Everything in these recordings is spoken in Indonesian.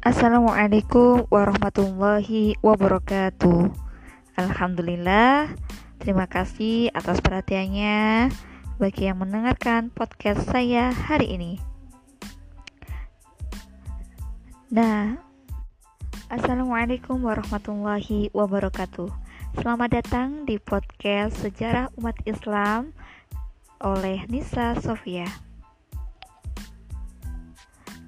Assalamualaikum warahmatullahi wabarakatuh. Alhamdulillah, terima kasih atas perhatiannya bagi yang mendengarkan podcast saya hari ini. Nah, Assalamualaikum warahmatullahi wabarakatuh. Selamat datang di podcast Sejarah Umat Islam oleh Nisa Sofia.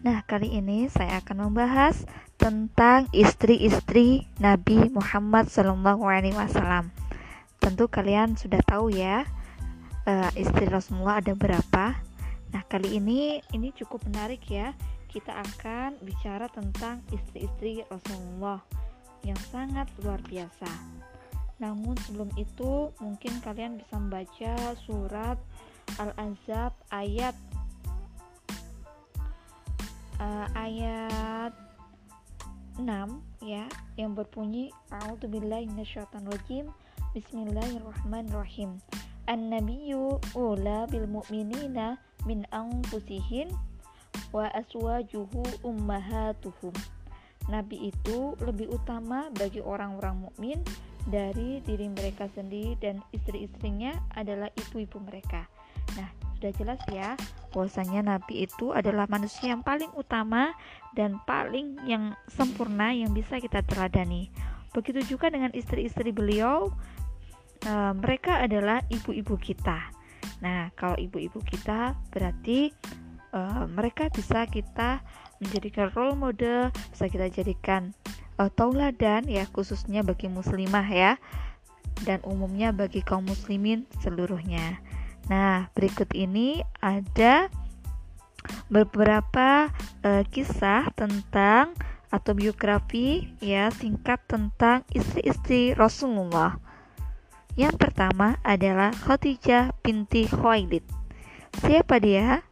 Nah, kali ini saya akan membahas tentang istri-istri Nabi Muhammad SAW. Tentu kalian sudah tahu ya, uh, istri Rasulullah ada berapa. Nah, kali ini ini cukup menarik ya. Kita akan bicara tentang istri-istri Rasulullah yang sangat luar biasa. Namun sebelum itu, mungkin kalian bisa membaca surat Al-Azab ayat uh, ayat 6 ya yang berbunyi A'udzubillahi minasyaitonirrajim Bismillahirrahmanirrahim An-nabiyyu ula bil mu'minina min anfusihim wa aswajuhu ummahatuhum Nabi itu lebih utama bagi orang-orang mukmin dari diri mereka sendiri dan istri-istrinya adalah ibu-ibu mereka. Nah, sudah jelas ya bahwasanya nabi itu adalah manusia yang paling utama dan paling yang sempurna yang bisa kita teladani. Begitu juga dengan istri-istri beliau, e, mereka adalah ibu-ibu kita. Nah, kalau ibu-ibu kita berarti e, mereka bisa kita menjadikan role model, bisa kita jadikan e, tauladan ya khususnya bagi muslimah ya dan umumnya bagi kaum muslimin seluruhnya. Nah, berikut ini ada beberapa uh, kisah tentang atau biografi ya singkat tentang istri-istri Rasulullah. Yang pertama adalah Khadijah binti Khuwailid. Siapa dia?